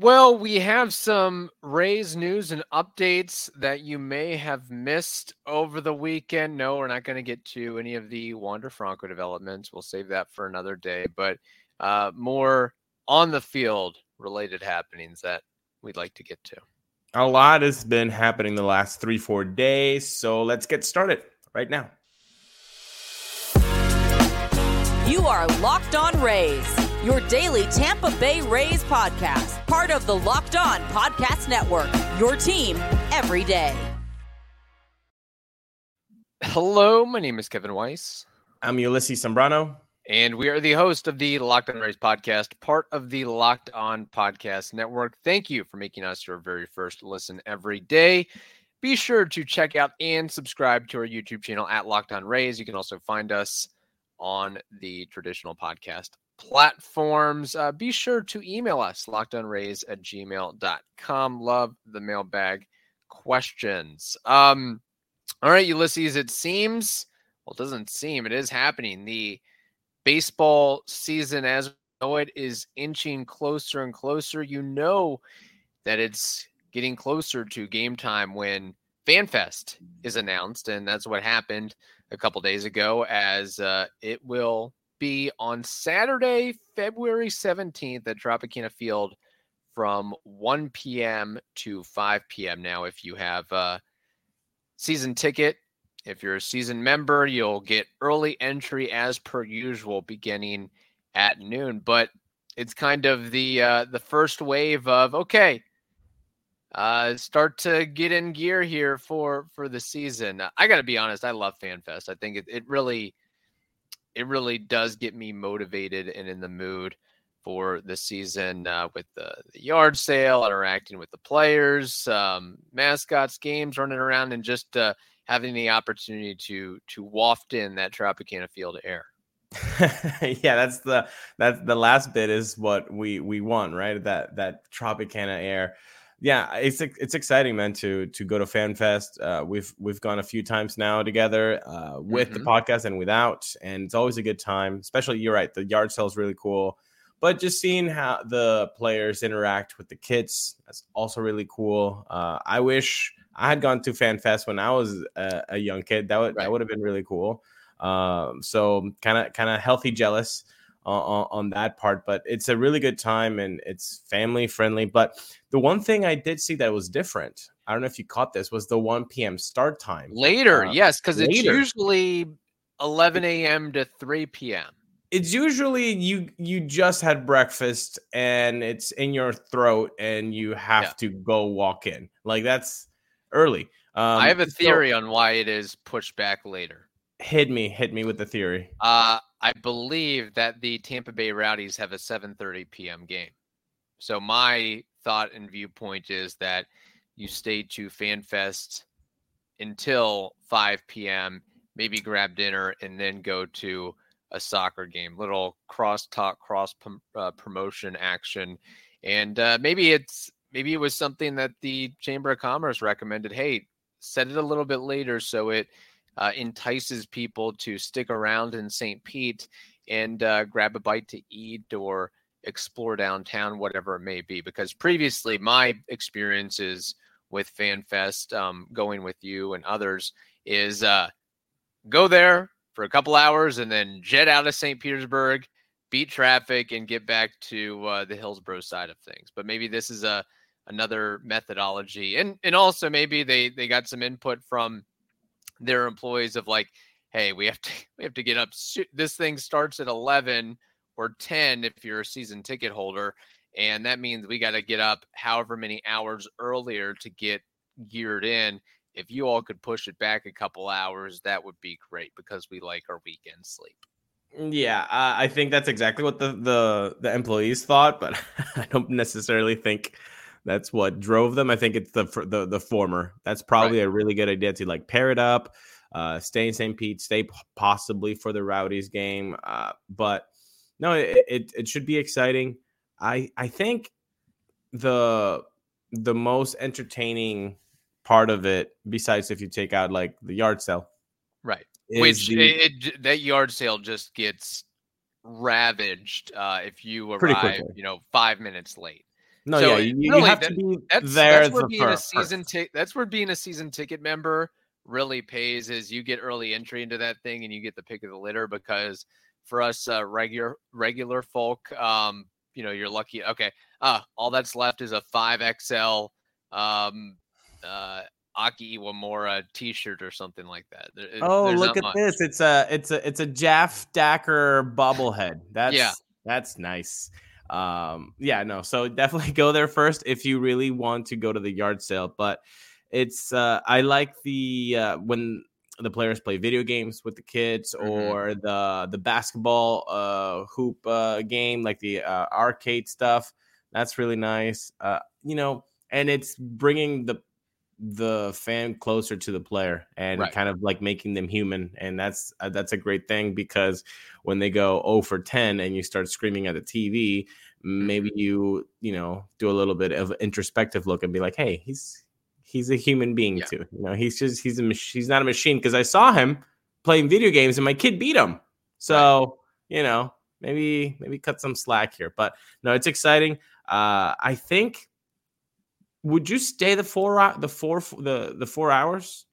Well, we have some Rays news and updates that you may have missed over the weekend. No, we're not going to get to any of the Wander Franco developments. We'll save that for another day, but uh, more on the field related happenings that we'd like to get to. A lot has been happening the last three, four days. So let's get started right now. You are Locked On Rays, your daily Tampa Bay Rays podcast, part of the Locked On Podcast Network, your team every day. Hello, my name is Kevin Weiss. I'm Ulises Sambrano. And we are the host of the Locked On Rays podcast, part of the Locked On Podcast Network. Thank you for making us your very first listen every day. Be sure to check out and subscribe to our YouTube channel at Locked On Rays. You can also find us on the traditional podcast platforms. Uh, be sure to email us, lockedonrays at gmail.com. Love the mailbag questions. Um, all right, Ulises, it seems, well, it doesn't seem, it is happening. The baseball season as we know it is inching closer and closer. You know that it's getting closer to game time when FanFest is announced, and that's what happened a couple days ago, as uh, it will be on Saturday, February 17th at Tropicana Field from 1 p.m. to 5 p.m. Now, if you have a season ticket, if you're a season member, you'll get early entry as per usual beginning at noon. But it's kind of the uh, the first wave of okay, uh, start to get in gear here for for the season. I got to be honest, I love FanFest. I think it, it really it really does get me motivated and in the mood for the season uh, with the, the, yard sale, interacting with the players, um, mascots, games, running around, and just uh, having the opportunity to to waft in that Tropicana Field air. yeah, that's the that's the last bit is what we we want, right? That that Tropicana air yeah, it's it's exciting, man, to to go to FanFest. Uh, we've we've gone a few times now together uh, with mm-hmm. the podcast and without, and it's always a good time. Especially, you're right, the yard sale is really cool, but just seeing how the players interact with the kids that's also really cool. Uh, I wish I had gone to FanFest when I was a, a young kid. That would right. that would have been really cool. Um, so kind of kind of healthy jealous on, on that part. But it's a really good time and it's family friendly. But the one thing I did see that was different, I don't know if you caught this, was the 1 p.m. start time. Later, uh, yes, because it's usually 11 a.m. to 3 p.m. It's usually you you just had breakfast and it's in your throat and you have yeah. to go walk in. Like that's early. Um, I have a theory so, on why it is pushed back later. Hit me, hit me with the theory. Uh I believe that the Tampa Bay Rowdies have a 7:30 p.m. game. So my thought and viewpoint is that you stay to FanFest until 5 p.m., maybe grab dinner and then go to a soccer game, little cross talk, cross uh, promotion action. And uh, maybe it's maybe it was something that the Chamber of Commerce recommended. Hey, set it a little bit later so it uh, entices people to stick around in St. Pete and uh, grab a bite to eat or explore downtown, whatever it may be. Because previously, my experiences with FanFest, um, going with you and others, is uh, go there for a couple hours and then jet out of St. Petersburg, beat traffic, and get back to uh, the Hillsborough side of things. But maybe this is a another methodology, and and also maybe they they got some input from their employees of like, hey, we have to we have to get up. This thing starts at eleven or ten if you're a season ticket holder, and that means we got to get up however many hours earlier to get geared in. If you all could push it back a couple hours, that would be great because we like our weekend sleep. Yeah, uh, I think that's exactly what the the the employees thought, but I don't necessarily think that's what drove them. I think it's the the the former. That's probably right. a really good idea to like pair it up, uh, stay in St. Pete, stay possibly for the Rowdies game. Uh, but no, it, it it should be exciting. I I think the the most entertaining part of it, besides if you take out like the yard sale, right? Which the, it, it, that yard sale just gets ravaged uh, if you arrive, you know, five minutes late. No, So yeah, you, you really, have that- to be That's there. that's where the being a season ticket. That's where being a season ticket member really pays. Is you get early entry into that thing and you get the pick of the litter because for us uh, regular regular folk, um, you know, you're lucky. Okay, uh, all that's left is a five XL um, uh, Aki Iwamura T-shirt or something like that. There- Oh, look at much. this! It's a it's a it's a Jaff Dacker bobblehead. That's Yeah. that's nice. Um, yeah, no. So definitely go there first if you really want to go to the yard sale. But it's uh, I like the uh, when the players play video games with the kids Mhm. or the the basketball uh, hoop uh, game, like the uh, arcade stuff. That's really nice. Uh, you know, and it's bringing the the fan closer to the player and Right. kind of like making them human and that's uh, that's a great thing because when they go 0 for 10 and you start screaming at the TV maybe you you know do a little bit of introspective look and be like hey he's he's a human being Yeah. too you know he's just he's a mach- he's not a machine. Because I saw him playing video games and my kid beat him. So you know maybe maybe cut some slack here but no it's exciting. Uh I think would you stay the four the four the the four hours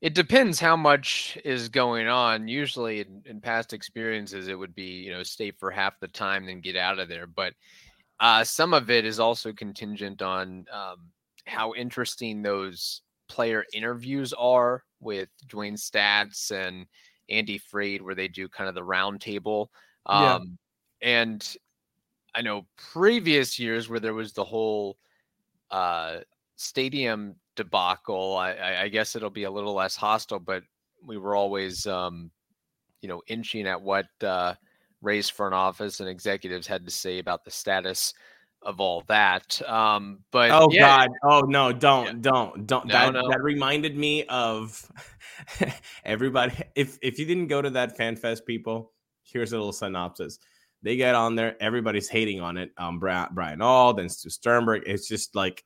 It depends how much is going on. Usually, in, in past experiences, it would be you know stay for half the time, then get out of there. But uh, some of it is also contingent on um, how interesting those player interviews are with Dewayne Staats and Andy Freed, where they do kind of the round table. Yeah. Um, And I know previous years where there was the whole uh, stadium debacle. I, I, guess it'll be a little less hostile, but we were always, um, you know, inching at what uh, Ray's front office and executives had to say about the status of all that. Um, but Oh yeah, God! Oh no! Don't don't don't. No, that no. that reminded me of everybody. If if you didn't go to that fan fest, people, here's a little synopsis. They get on there. Everybody's hating on it. Um, Brian, Brian Auld and Stu Sternberg. It's just like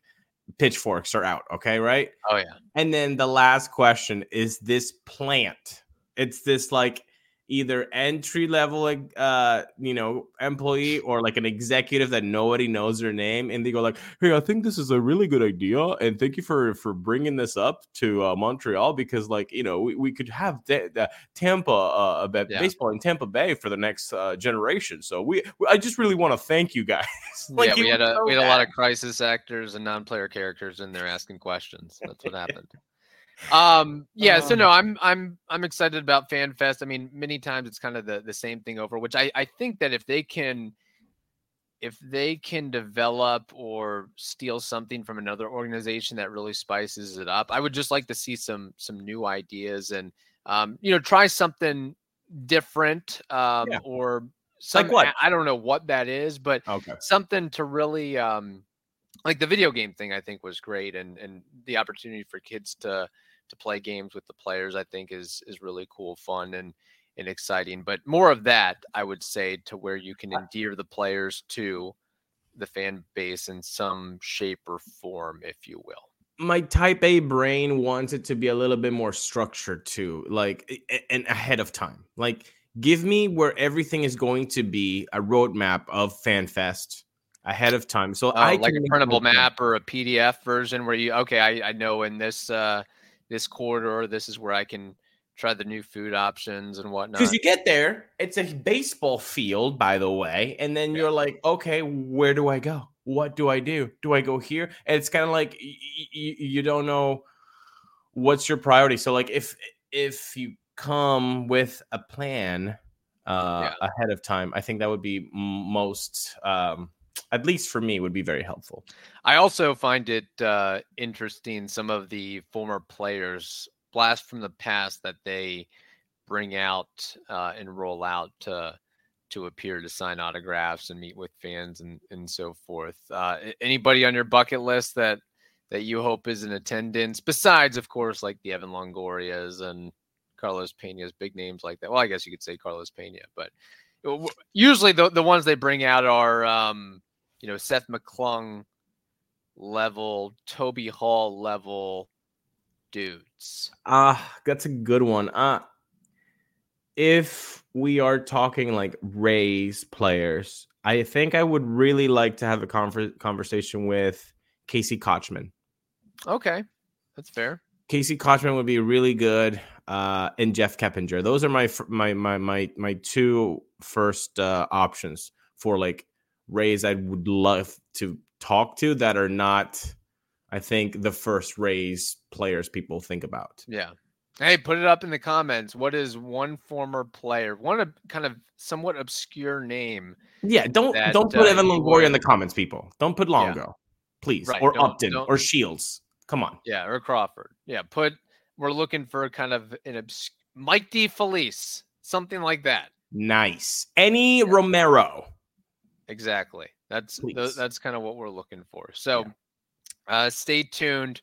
pitchforks are out. Okay, right? Oh yeah. And then the last question is this plant. It's this like either entry level uh you know employee or like an executive that nobody knows their name and they go like hey i think this is a really good idea and thank you for for bringing this up to uh, montreal because like you know we, we could have the, the tampa uh Yeah. baseball in tampa bay for the next uh, generation so we, we i just really want to thank you guys Like, yeah, we had a we had a lot of crisis actors and non-player characters in there asking questions. That's what happened. Um, yeah, so no, I'm I'm I'm excited about Fan Fest. I mean, many times it's kind of the the same thing over, which I I think that if they can if they can develop or steal something from another organization that really spices it up, I would just like to see some some new ideas and um, you know, try something different um Yeah. or some what? I don't know what that is, but okay something to really um like the video game thing I think was great and and the opportunity for kids to to play games with the players I think is is really cool, fun and and exciting. But more of that I would say to where you can endear the players to the fan base in some shape or form, if you will. my type A brain wants it to be a little bit more structured too, like and ahead of time. Like, give me where everything is going to be a roadmap of FanFest ahead of time. So Oh, I like a printable map or a PDF version where you okay, I, I know in this uh this corridor this is where I can try the new food options and whatnot. Because you get there, it's a baseball field, by the way, and then you're like, okay, where do I go? What do I do? Do I go here? And it's kind of like y- y- you don't know what's your priority. So, like, if if you come with a plan uh, ahead of time, I think that would be most, um, at least for me, would be very helpful. I also find it uh, interesting some of the former players blast from the past that they bring out uh, and roll out to to appear to sign autographs and meet with fans and and so forth. Uh, anybody on your bucket list that that you hope is in attendance besides, of course, like the Evan Longorias and Carlos Pena's big names like that. Well, I guess you could say Carlos Pena, but usually the the ones they bring out are um, you know Seth McClung level, Toby Hall level dudes. Ah, that's a good one. Uh if we are talking like Rays players, I think I would really like to have a conver- conversation with Casey Kotchman. Okay, that's fair. Casey Kotchman would be really good, uh, and Jeff Keppinger. Those are my my my my my two first uh, options for like Rays I would love to talk to that are not, I think, the first Rays players people think about. Yeah. Hey, put it up in the comments. What is one former player, one kind of somewhat obscure name? Yeah, don't that, don't put uh, Evan Longoria in the comments, people. Don't put Longo, please, Right, or don't- Upton don't- or Shields. Come on. Yeah, or Crawford. Yeah, put. We're looking for kind of an obs- Mike DiFelice, something like that. Nice. Any Romero. Exactly. That's th- that's kind of what we're looking for. So, uh, stay tuned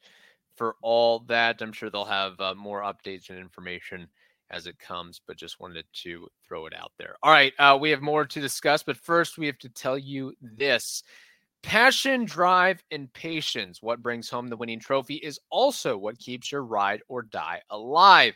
for all that. I'm sure they'll have uh, more updates and information as it comes, but just wanted to throw it out there. All right, uh, we have more to discuss, but first we have to tell you this. Passion, drive, and patience. What brings home the winning trophy is also what keeps your ride or die alive.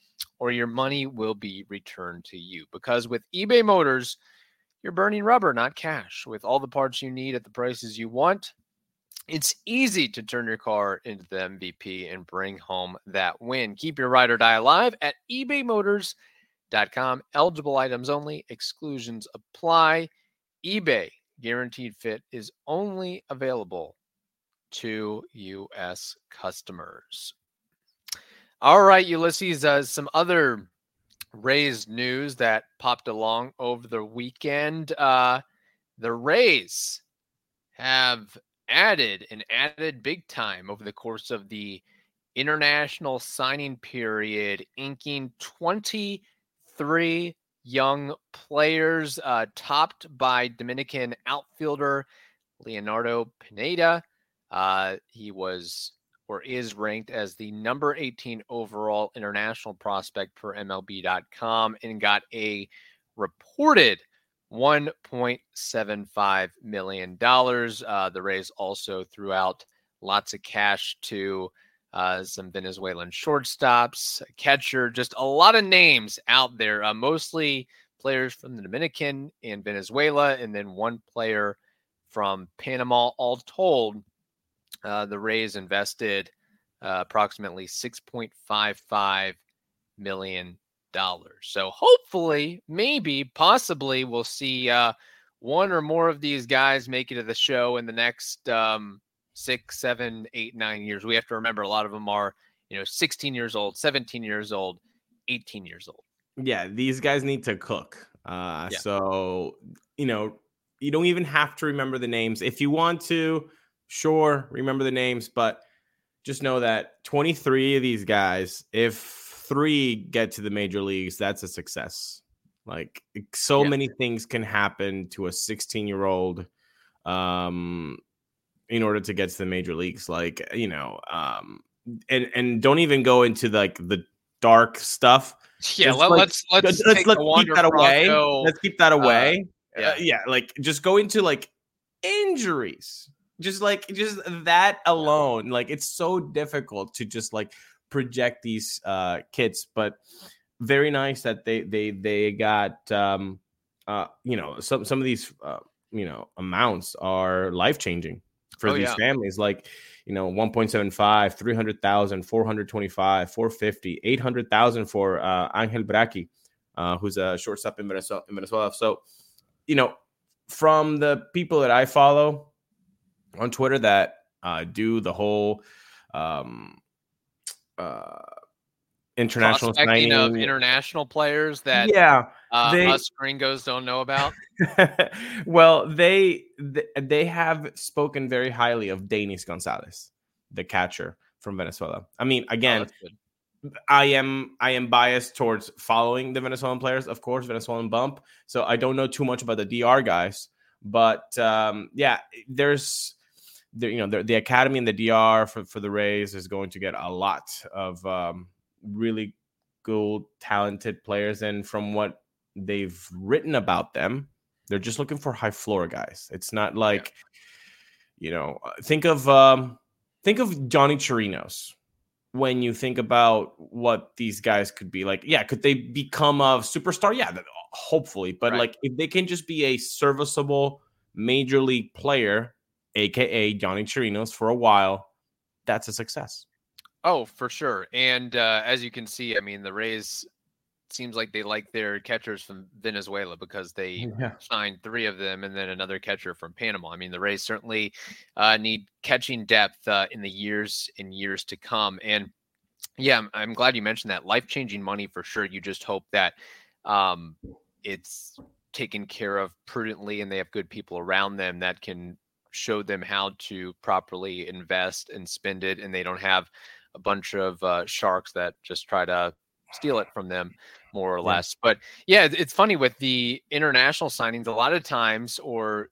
or your money will be returned to you. Because with eBay Motors, you're burning rubber, not cash. With all the parts you need at the prices you want, it's easy to turn your car into the MVP and bring home that win. Keep your ride or die alive at ebaymotors.com. Eligible items only, exclusions apply. eBay Guaranteed Fit is only available to U.S. customers. All right, Ulises, uh, some other Rays news that popped along over the weekend. Uh, the Rays have added and added big time over the course of the international signing period, inking 23 young players, uh, topped by Dominican outfielder Leonardo Pineda. Uh, he was or is ranked as the number 18 overall international prospect per MLB.com and got a reported $1.75 million. Uh, the Rays also threw out lots of cash to uh, some Venezuelan shortstops, catcher, just a lot of names out there, uh, mostly players from the Dominican and Venezuela, and then one player from Panama. All told, uh, the Rays invested uh, approximately $6.55 million. So hopefully, maybe, possibly, we'll see uh, one or more of these guys make it to the show in the next um, six, seven, eight, nine years. We have to remember a lot of them are, you know, 16 years old, 17 years old, 18 years old. Yeah, these guys need to cook. Uh, Yeah. So, you know, you don't even have to remember the names. If you want to, sure, remember the names, but just know that 23 of these guys, if three get to the major leagues, that's a success. Like so Yeah. many things can happen to a 16 year old um in order to get to the major leagues like you know um and and don't even go into like the dark stuff Yeah, Just let, like- us let's let's, let's keep that away. Franco, Let's keep that away. yeah. Uh, yeah, like just go into like injuries. Just like just that alone, like it's so difficult to just like project these uh kids, but very nice that they they they got um uh you know some some of these uh you know amounts are life changing for Oh, these yeah. families like you know 1.75 300,000 425 450 800,000 for uh Angel Braki uh who's a shortstop in Venezuela, in Venezuela so you know from the people that I follow on Twitter that uh do the whole um uh international prospecting of international players that yeah uh, they- us gringos don't know about. well, they, they have spoken very highly of Danis Gonzalez, the catcher from Venezuela. I mean, Oh, again, good. I am I am biased towards following the Venezuelan players, of course, Venezuelan bump. So I don't know too much about the DR guys, but um, yeah, there's the you know the, the academy and the DR for, for the Rays is going to get a lot of um, really good, talented players. And from what they've written about them, they're just looking for high floor guys. It's not like, yeah. you know, uh, think of um, think of Yonny Chirinos when you think about what these guys could be like. Yeah, could they become a superstar? Yeah, hopefully. But right. like, if they can just be a serviceable major league player, aka Yonny Chirinos, for a while, that's a success. Oh, for sure. And uh, as you can see, I mean, the Rays seems like they like their catchers from Venezuela because they yeah. signed three of them and then another catcher from Panama. I mean, the Rays certainly uh, need catching depth uh, in the years and years to come. And yeah, I'm, I'm glad you mentioned that life changing money for sure. You just hope that um, it's taken care of prudently and they have good people around them that can show them how to properly invest and spend it and they don't have a bunch of uh, sharks that just try to steal it from them more or less but yeah it's funny with the international signings a lot of times or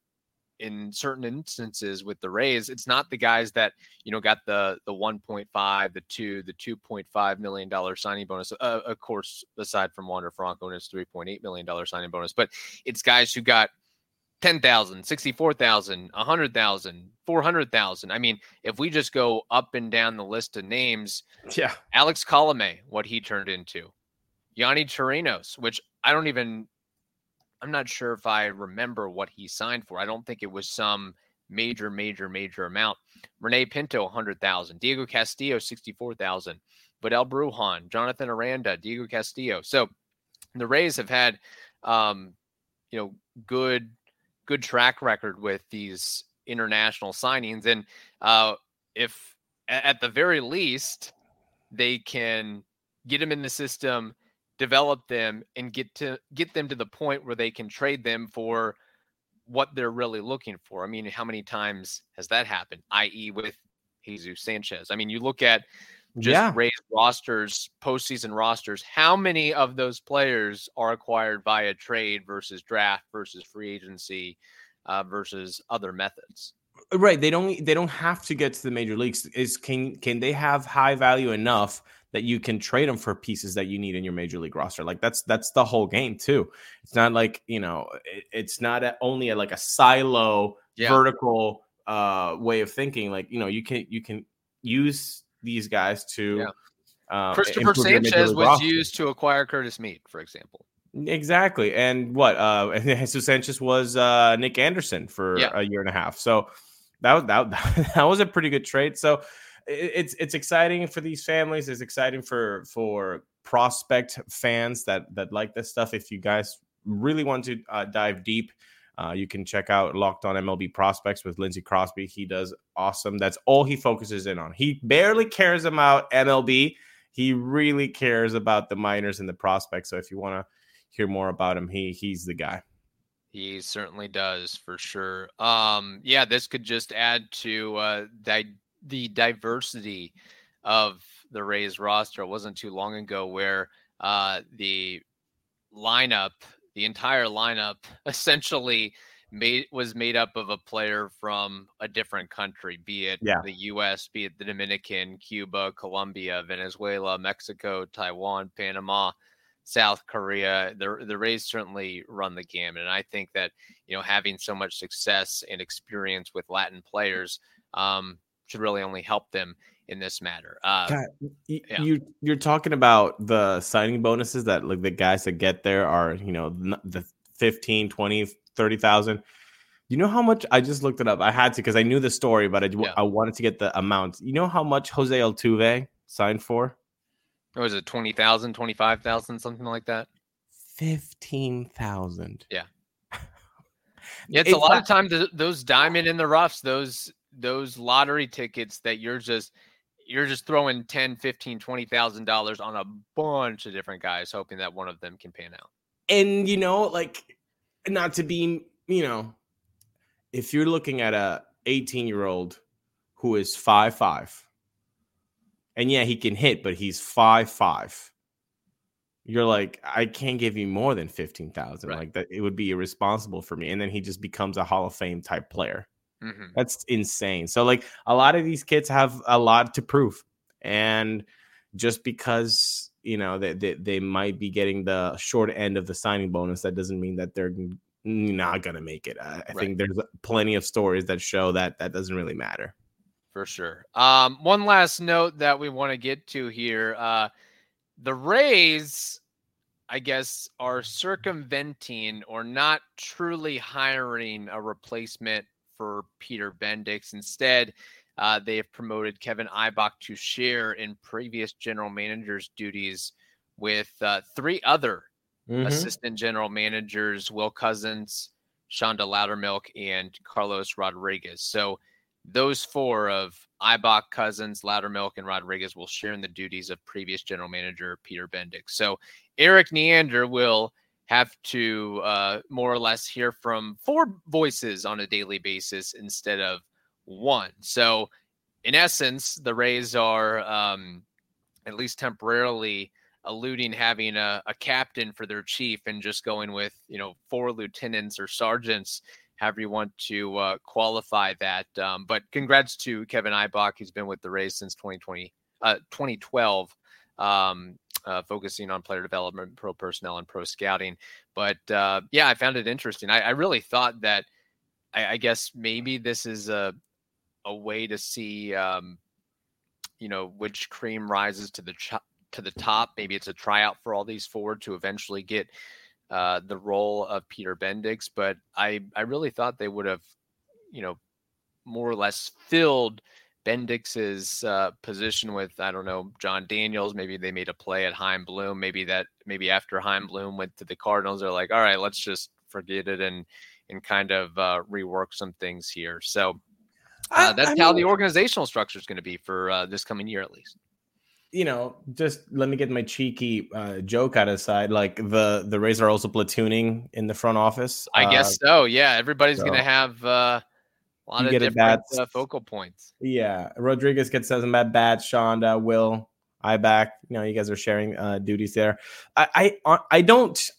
in certain instances with the Rays, it's not the guys that you know got the the 1.5, the two, the 2.5 million dollar signing bonus. Uh, of course, aside from Wander Franco and his 3.8 million dollar signing bonus, but it's guys who got 10,000, 64,000, 100,000, 400,000. I mean, if we just go up and down the list of names, yeah. Alex Colome, what he turned into. Yonny Chirinos, which I don't even I'm not sure if I remember what he signed for. I don't think it was some major, major, major amount. Rene Pinto, 100,000. Diego Castillo, 64,000. Vidal Brujan, Jonathan Aranda, Diego Castillo. So the Rays have had, um, you know, good good track record with these international signings. And uh, if at the very least they can get them in the system, develop them, and get to get them to the point where they can trade them for what they're really looking for. I mean, how many times has that happened? I.e., with Jesus Sanchez. I mean, you look at just yeah. Rosters, postseason rosters. How many of those players are acquired via trade versus draft versus free agency uh, versus other methods? Right. They don't. They don't have to get to the major leagues. Is can can they have high value enough that you can trade them for pieces that you need in your major league roster? Like that's that's the whole game too. It's not like you know. It, it's not a, only a, like a silo yeah. vertical uh way of thinking. Like you know, you can you can use these guys to. Yeah. Uh, Christopher Sanchez was roster. used to acquire Curtis Mead, for example. Exactly. And what uh Jesus Sanchez was uh Nick Anderson for yeah. a year and a half. So that was that, that was a pretty good trade. So it's it's exciting for these families. It's exciting for for prospect fans that that like this stuff. If you guys really want to uh, dive deep, uh, you can check out Locked On MLB Prospects with Lindsey Crosby. He does awesome. That's all he focuses in on. He barely cares about MLB. He really cares about the minors and the prospects. So if you want to hear more about him, he he's the guy. He certainly does for sure. Um, yeah, this could just add to uh, di- the diversity of the Rays roster. It wasn't too long ago where uh, the lineup, the entire lineup, essentially made was made up of a player from a different country, be it yeah. the U.S., be it the Dominican, Cuba, Colombia, Venezuela, Mexico, Taiwan, Panama. South Korea, the the Rays certainly run the gamut, and I think that you know having so much success and experience with Latin players um, should really only help them in this matter. Uh, God, you, yeah. you you're talking about the signing bonuses that like the guys that get there are you know the 15, 20, 30,000. You know how much I just looked it up. I had to because I knew the story, but I, yeah. I wanted to get the amount. You know how much Jose Altuve signed for? What was it 20,000, 25,000, something like that? 15,000. Yeah. yeah, it's, it's a lot not- of times those diamond in the roughs, those those lottery tickets that you're just you're just throwing 10 15 20000 dollars on a bunch of different guys hoping that one of them can pan out and you know like not to be you know if you're looking at a 18 year old who is five five and yeah, he can hit, but he's five five. You're like, I can't give you more than fifteen thousand. Right. Like that, it would be irresponsible for me. And then he just becomes a Hall of Fame type player. Mm-hmm. That's insane. So like a lot of these kids have a lot to prove, and just because you know they, they, they might be getting the short end of the signing bonus, that doesn't mean that they're not gonna make it. I, I right. think there's plenty of stories that show that that doesn't really matter. For sure. Um, one last note that we want to get to here: uh, the Rays I guess, are circumventing or not truly hiring a replacement for Peter Bendix. Instead, uh, they have promoted Kevin Ibach to share in previous general manager's duties with uh, three other mm-hmm. assistant general managers Will Cousins, Chanda Lawdermilk, and Carlos Rodriguez. So those four of Ibach, Cousins, Loudermilk, and Rodriguez will share in the duties of previous general manager Peter Bendix. So Erik Neander will have to uh, more or less hear from four voices on a daily basis instead of one. So, in essence, the Rays are um, at least temporarily eluding having a, a, captain for their chief and just going with you know four lieutenants or sergeants, however you want to uh, qualify that. Um, but congrats to Kevin Ibach. He's been with the Rays since 2020, uh, 2012. Um, uh, focusing on player development, pro personnel, and pro scouting. But uh, yeah, I found it interesting. I, I really thought that I, I, guess maybe this is a a way to see, um, you know, which cream rises to the ch- to the top. Maybe it's a tryout for all these forward to eventually get uh, the role of Peter Bendix. But I I really thought they would have, you know, more or less filled Bendix's uh, position with I don't know Jon Daniels. Maybe they made a play at Chaim Bloom. Maybe that maybe after Chaim Bloom went to the Cardinals, they're like, all right, let's just forget it and and kind of uh, rework some things here. So uh, that's I, I how mean, the organizational structure is going to be for uh, this coming year, at least. You know, just let me get my cheeky uh, joke out of side. Like the the Rays are also platooning in the front office. I guess uh, so. Yeah, everybody's so. going to have a lot you of different uh, focal points. Yeah, Rodriguez gets some at bats. Chanda, Will, Ibach. You know, you guys are sharing uh, duties there. I, I, uh, I don't,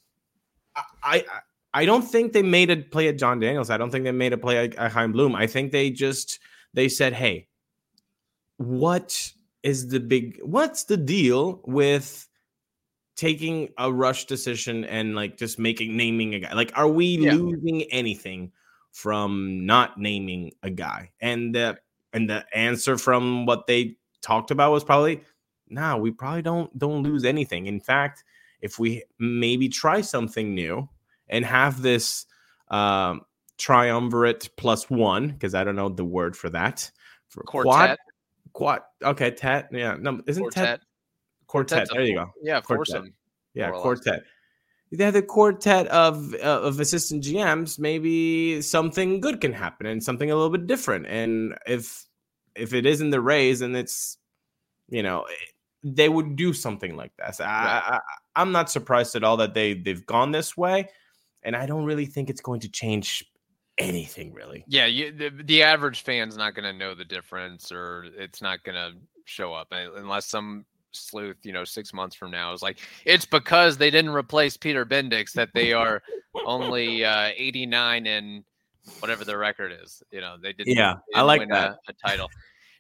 I, I don't think they made a play at Jon Daniels. I don't think they made a play at, at Chaim Bloom. I think they just they said, "Hey, what is the big? What's the deal with?" taking a rush decision and like just making naming a guy like are we yeah. losing anything from not naming a guy. And the and the answer from what they talked about was probably, nah, we probably don't don't lose anything. In fact, if we maybe try something new and have this um, triumvirate plus one, because I don't know the word for that. For Quartet. Quad, quad okay, tet. Yeah, no, isn't quartet. tet quartet? There you go. Yeah, quartet. foursome. Yeah, quartet they have the quartet of uh, of assistant GMs, maybe something good can happen and something a little bit different. And if if it isn't the Rays, and it's you know they would do something like this. I, I, am not surprised at all that they they've gone this way, and I don't really think it's going to change anything really. Yeah, you, the, the average fan's not going to know the difference, or it's not going to show up uh, unless some sleuth, you know, six months from now is like it's because they didn't replace Peter Bendix that they are only uh, 89 and whatever the record is. You know, they didn't. Yeah, didn't I like that a, a, title.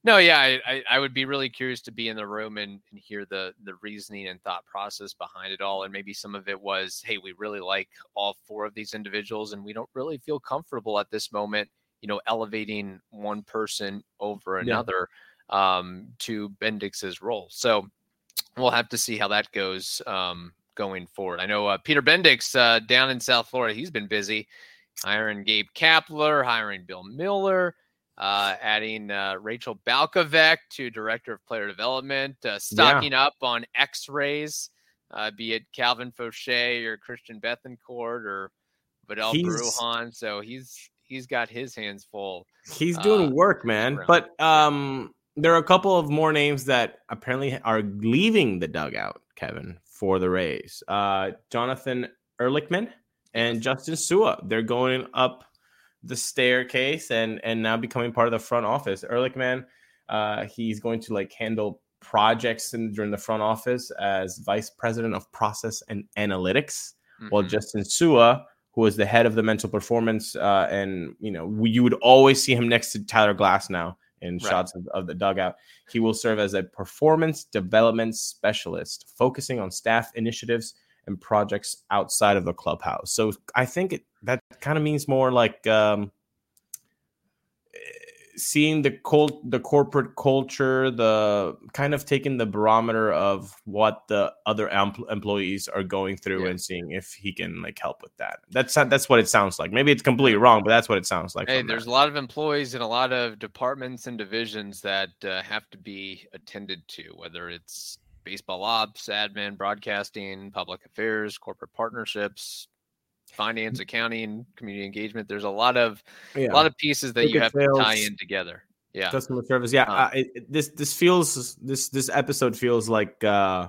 No, yeah, I, I, I would be really curious to be in the room and, and hear the the reasoning and thought process behind it all. And maybe some of it was, hey, we really like all four of these individuals, and we don't really feel comfortable at this moment, you know, elevating one person over another yeah. um, to Bendix's role. So we'll have to see how that goes um, going forward. I know uh, Peter Bendix uh, down in South Florida, he's been busy hiring Gabe Kapler, hiring Bill Miller, uh, adding uh, Rachel Balkovec to Director of Player Development, uh, stocking yeah. up on X rays, uh, be it Calvin Faucher or Christian Bethancourt or Vidal Brujan. So he's he's got his hands full. He's doing work, man. But um, there are a couple of more names that apparently are leaving the dugout, Kevin, for the Rays. Uh, Jonathan Erlichman and Justin Su'a. They're going up the staircase and and now becoming part of the front office. Erlichman, uh, he's going to like handle projects in, during the front office as vice president of process and analytics, mm-hmm. while Justin Su'a who was the head of the mental performance, uh, and you know you would always see him next to Tyler Glasnow in right. shots of, of the dugout. He will serve as a performance development specialist, focusing on staff initiatives and projects outside of the clubhouse. So I think it, that kind of means more like um, seeing the cult, the corporate culture, the kind of taking the barometer of what the other empl- employees are going through yeah. and seeing if he can like help with that. That's that's what it sounds like. Maybe it's completely wrong, but that's what it sounds like. Hey, there's that. a lot of employees in a lot of departments and divisions that uh, have to be attended to, whether it's baseball ops, admin, broadcasting, public affairs, corporate partnerships, finance, mm. accounting, community engagement. There's a lot of yeah. a lot of pieces that you have sales, to tie in together. Yeah, customer service. Yeah, um, uh, it, this this feels this this episode feels like uh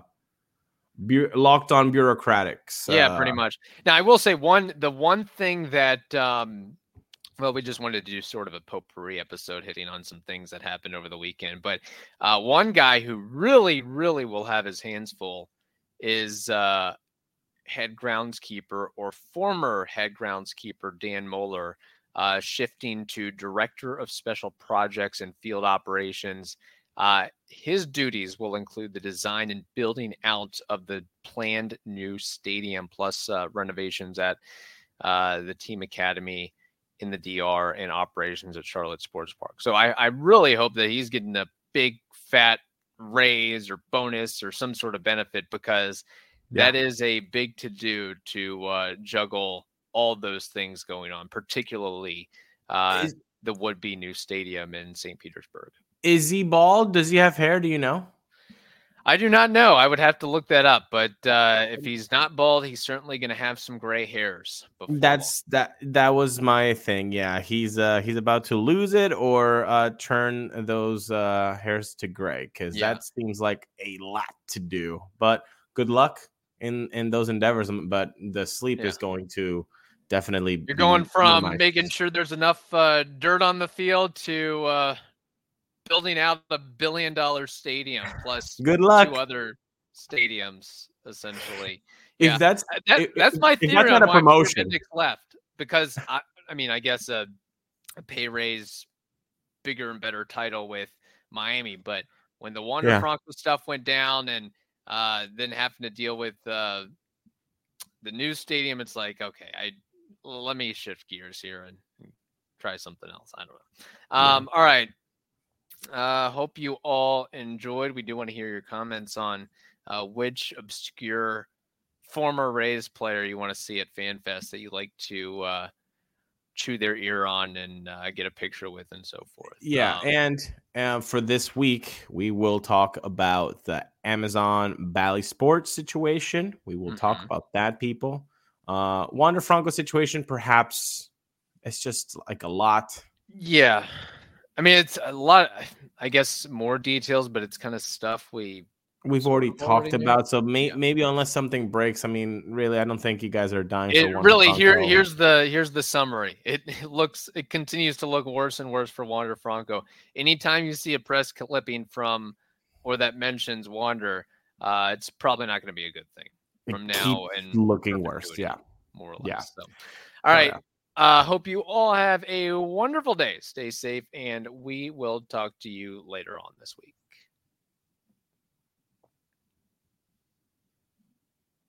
bu- locked on bureaucratics. Yeah, pretty uh, much. Now I will say one the one thing that um well, we just wanted to do sort of a potpourri episode hitting on some things that happened over the weekend. But uh, one guy who really, really will have his hands full is uh, head groundskeeper or former head groundskeeper Dan Moeller, uh, shifting to director of special projects and field operations. Uh, his duties will include the design and building out of the planned new stadium, plus uh, renovations at uh, the team academy in the DR and operations at Charlotte Sports Park. So I, I really hope that he's getting a big fat raise or bonus or some sort of benefit because yeah. that is a big to do to uh, juggle all those things going on, particularly uh, is, the would be new stadium in St. Petersburg. Is he bald? Does he have hair? Do you know? I do not know. I would have to look that up. But uh, if he's not bald, he's certainly going to have some gray hairs. That's that. That was my thing. Yeah, he's uh he's about to lose it or uh turn those uh hairs to gray because yeah. that seems like a lot to do. But good luck in in those endeavors. Um, but the sleep yeah. is going to definitely. You're going from making sure there's enough uh, dirt on the field to uh, building out the billion dollar stadium plus good luck two other stadiums essentially. If yeah. that's uh, that, that's my theory that's not a promotion left because I, I mean I guess a, a, pay raise, bigger and better title with Miami, but when the Wander yeah. Franco stuff went down and uh, then having to deal with uh, the new stadium, it's like okay, I let me shift gears here and try something else. I don't know. Um. All right. Uh, hope you all enjoyed. We do want to hear your comments on uh, which obscure former Rays player you want to see at FanFest that you like to uh, chew their ear on and uh, get a picture with and so forth. Yeah, um, and uh, for this week, we will talk about the Amazon Bally Sports situation. We will mm-hmm. talk about that, people. Uh, Wander Franco situation, perhaps it's just like a lot. Yeah, I mean it's a lot. I guess more details, but it's kind of stuff we we've already talked already about. So may, yeah. maybe unless something breaks, I mean, really, I don't think you guys are dying. It really here here's the here's the summary. It, it, looks it continues to look worse and worse for Wander Franco. Anytime you see a press clipping from or that mentions Wander, uh, it's probably not going to be a good thing from it now and looking worse. Yeah, more or less. Yeah. So, all right. Uh, hope you all have a wonderful day. Stay safe, and we will talk to you later on this week.